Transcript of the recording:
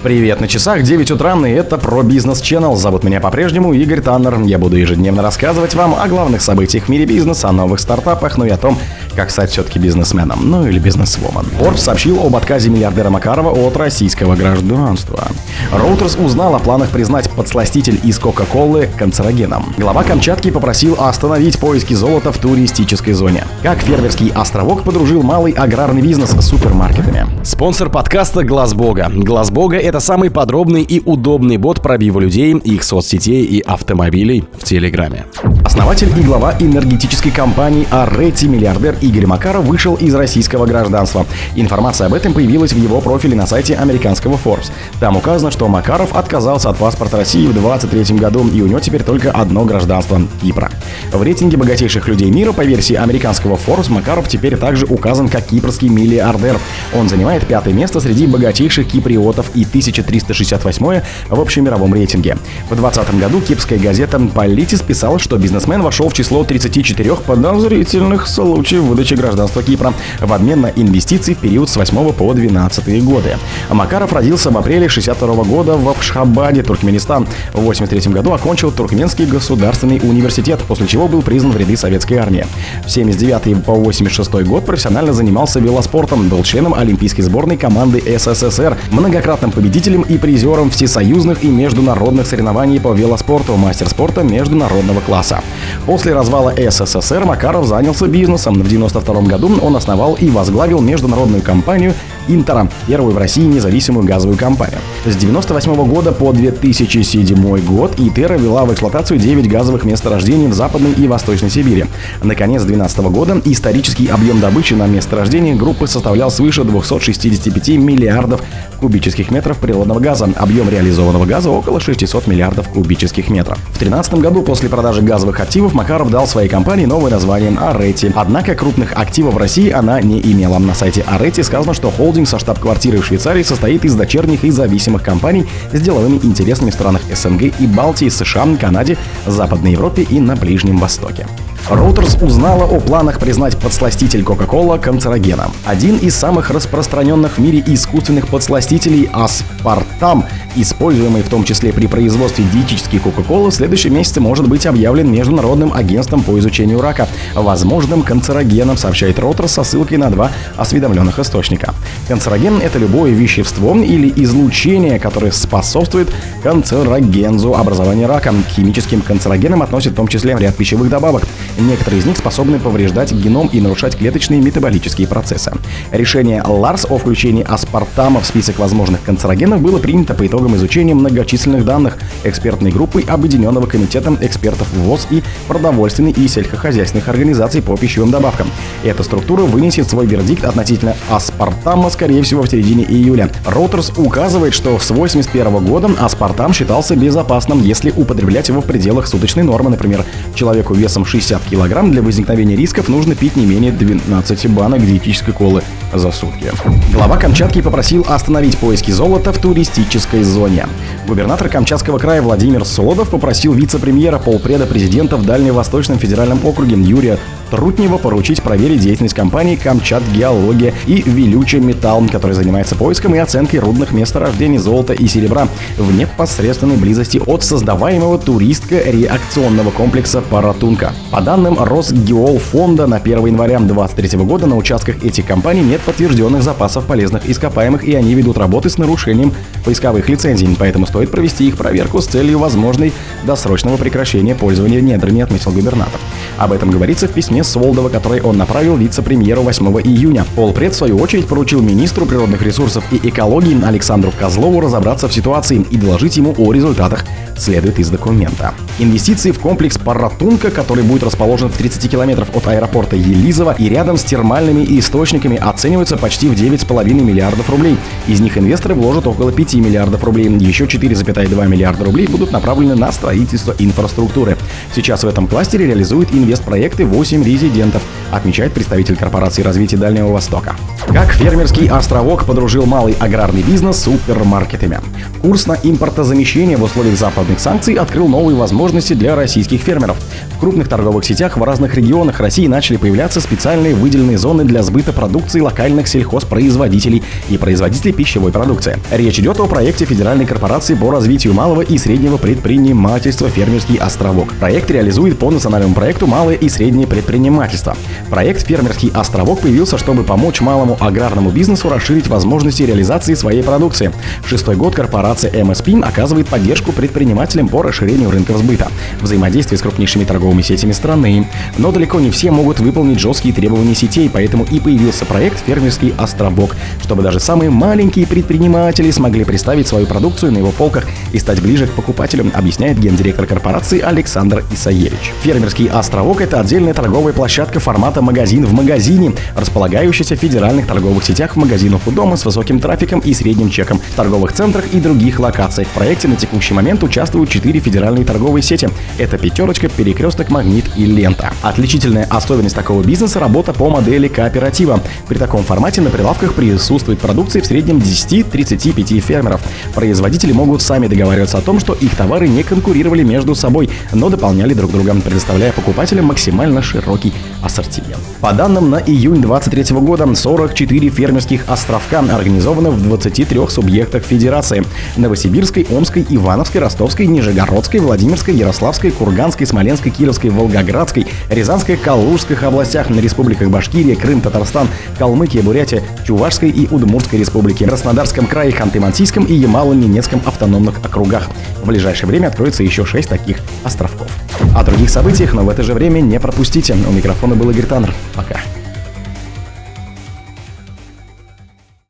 Привет, на часах 9 утра, и это про бизнес Channel. Зовут меня по-прежнему Игорь Таннер. Я буду ежедневно рассказывать вам о главных событиях в мире бизнеса, о новых стартапах, ну и о том, как стать все-таки бизнесменом, ну или бизнесвумен. Forbes сообщил об отказе миллиардера Макарова от российского гражданства. Reuters узнал о планах признать подсластитель из Кока-Колы канцерогеном. Глава Камчатки попросил остановить поиски золота в туристической зоне. Как фермерский островок подружил малый аграрный бизнес с супермаркетами. Спонсор подкаста Глаз Бога. Глаз Бога это самый подробный и удобный бот пробива людей, их соцсетей и автомобилей в Телеграме. Основатель и глава энергетической компании Арети, миллиардер Игорь Макаров, вышел из российского гражданства. Информация об этом появилась в его профиле на сайте американского Forbes. Там указано, что Макаров отказался от паспорта России в 2023 году, и у него теперь только одно гражданство – Кипра. В рейтинге богатейших людей мира по версии американского Forbes Макаров теперь также указан как кипрский миллиардер. Он занимает пятое место среди богатейших киприотов и 1368 в общемировом рейтинге. В 2020 году кипрская газета «Политис» писала, что бизнесмен вошел в число 34 подозрительных случаев выдачи гражданства Кипра в обмен на инвестиции в период с 8 по 12 годы. Макаров родился в апреле 62 года в Ашхабаде, Туркменистан. В 83 году окончил Туркменский государственный университет, после чего был признан в ряды советской армии. В 79 по 86 год профессионально занимался велоспортом, был членом Олимпийской сборной команды СССР, многократным победителем и призером всесоюзных и международных соревнований по велоспорту, мастер спорта международного класса. После развала СССР Макаров занялся бизнесом. В 92 году он основал и возглавил международную компанию Интера, первую в России независимую газовую компанию. С 98 года по 2007 год Итера вела в эксплуатацию 9 газовых месторождений в Западной и Восточной Сибири. Наконец 2012 года исторический объем добычи на месторождении группы составлял свыше 265 миллиардов кубических метров природного газа. Объем реализованного газа около 600 миллиардов кубических метров. В 2013 году после продажи газовых активов Макаров дал своей компании новое название Арети. Однако крупных активов России она не имела. На сайте Арети сказано, что холдинг со штаб-квартирой в Швейцарии состоит из дочерних и зависимых компаний с деловыми интересами в странах СНГ и Балтии, США, Канаде, Западной Европе и на Ближнем Востоке. Reuters узнала о планах признать подсластитель Coca-Cola канцерогеном. Один из самых распространенных в мире искусственных подсластителей – аспартам, используемый в том числе при производстве диетических Coca-Cola, в следующем месяце может быть объявлен Международным агентством по изучению рака возможным канцерогеном, сообщает Reuters со ссылкой на два осведомленных источника. Канцероген – это любое вещество или излучение, которое способствует канцерогензу образования рака. К химическим канцерогенам относят в том числе ряд пищевых добавок. Некоторые из них способны повреждать геном и нарушать клеточные метаболические процессы. Решение Ларс о включении аспартама в список возможных канцерогенов было принято по итогам изучения многочисленных данных экспертной группы Объединенного комитета экспертов ВОЗ и продовольственной и сельскохозяйственных организаций по пищевым добавкам. Эта структура вынесет свой вердикт относительно аспартама, скорее всего, в середине июля. Reuters указывает, что с 1981 года аспартам считался безопасным, если употреблять его в пределах суточной нормы. Например, человеку весом 60 килограмм для возникновения рисков нужно пить не менее 12 банок диетической колы за сутки. Глава Камчатки попросил остановить поиски золота в туристической зоне. Губернатор Камчатского края Владимир Солодов попросил вице-премьера полпреда президента в Дальневосточном федеральном округе Юрия Трутнева поручить проверить деятельность компании «Камчат Геология» и «Вилючий Металл», который занимается поиском и оценкой рудных месторождений золота и серебра в непосредственной близости от создаваемого туристско-реакционного комплекса «Паратунка». По данным Росгеолфонда, на 1 января 2023 года на участках этих компаний нет подтвержденных запасов полезных ископаемых, и они ведут работы с нарушением поисковых лицензий, поэтому стоит провести их проверку с целью возможной досрочного прекращения пользования недрами, отметил губернатор. Об этом говорится в письме Сволдова, который он направил вице-премьеру 8 июня. Полпред, в свою очередь, поручил министру природных ресурсов и экологии Александру Козлову разобраться в ситуации и доложить ему о результатах, следует из документа. Инвестиции в комплекс Паратунка, который будет расположен в 30 километров от аэропорта Елизово и рядом с термальными источниками, оцениваются почти в 9,5 миллиардов рублей. Из них инвесторы вложат около 5 миллиардов рублей. Еще 4,2 миллиарда рублей будут направлены на строительство инфраструктуры. Сейчас в этом кластере реализует инвестпроекты 8 резидентов, отмечает представитель корпорации развития Дальнего Востока. Как фермерский островок подружил малый аграрный бизнес с супермаркетами. Курс на импортозамещение в условиях западных санкций открыл новые возможности для российских фермеров. В крупных торговых сетях в разных регионах России начали появляться специальные выделенные зоны для сбыта продукции локальных сельхозпроизводителей и производителей пищевой продукции. Речь идет о проекте Федеральной корпорации по развитию малого и среднего предпринимательства «Фермерский островок». Проект реализует по национальному проекту «Малое и среднее предпринимательство». Проект «Фермерский островок» появился, чтобы помочь малому аграрному бизнесу расширить возможности реализации своей продукции. Шестой год корпорация MSP оказывает поддержку предпринимателям по расширению рынков сбыта, взаимодействие с крупнейшими торговыми сетями страны. Но далеко не все могут выполнить жесткие требования сетей, поэтому и появился проект «Фермерский островок», чтобы даже самые маленькие предприниматели смогли представить свою продукцию на его полках и стать ближе к покупателям, объясняет гендиректор корпорации Александр Исаевич. «Фермерский островок» — это отдельная торговая площадка формата «магазин в магазине», располагающаяся в федеральных торговых сетях магазинах у дома с высоким трафиком и средним чеком, в торговых центрах и других локациях. В проекте на текущий момент участвуют четыре федеральные торговые сети. Это «Пятерочка», «Перекресток», «Магнит» и «Лента». Отличительная особенность такого бизнеса – работа по модели кооператива. При таком формате на прилавках присутствует продукции в среднем 10-35 фермеров. Производители могут сами договариваться о том, что их товары не конкурировали между собой, но дополняли друг друга, предоставляя покупателям максимально широкий ассортимент. По данным на июнь 2023 года, 44 фермерских островка организованы в 23 субъектах Федерации – Новосибирской, Омской, Ивановской, Ростовской, Нижегородской, Владимирской, Ярославской, Курганской, Смоленской, Кировской, Волгоградской, Рязанской, Калужских областях, на республиках Башкирия, Крым, Татарстан, Калмыкия, Бурятия, Чувашской и Удмуртской республики, Краснодарском крае, Ханты-Мансийском и Ямало-Ненецком автономных округах. В ближайшее время откроется еще 6 таких островков. О других событиях, но в это же время не пропустите. У микрофона был Игорь Таннер. Пока.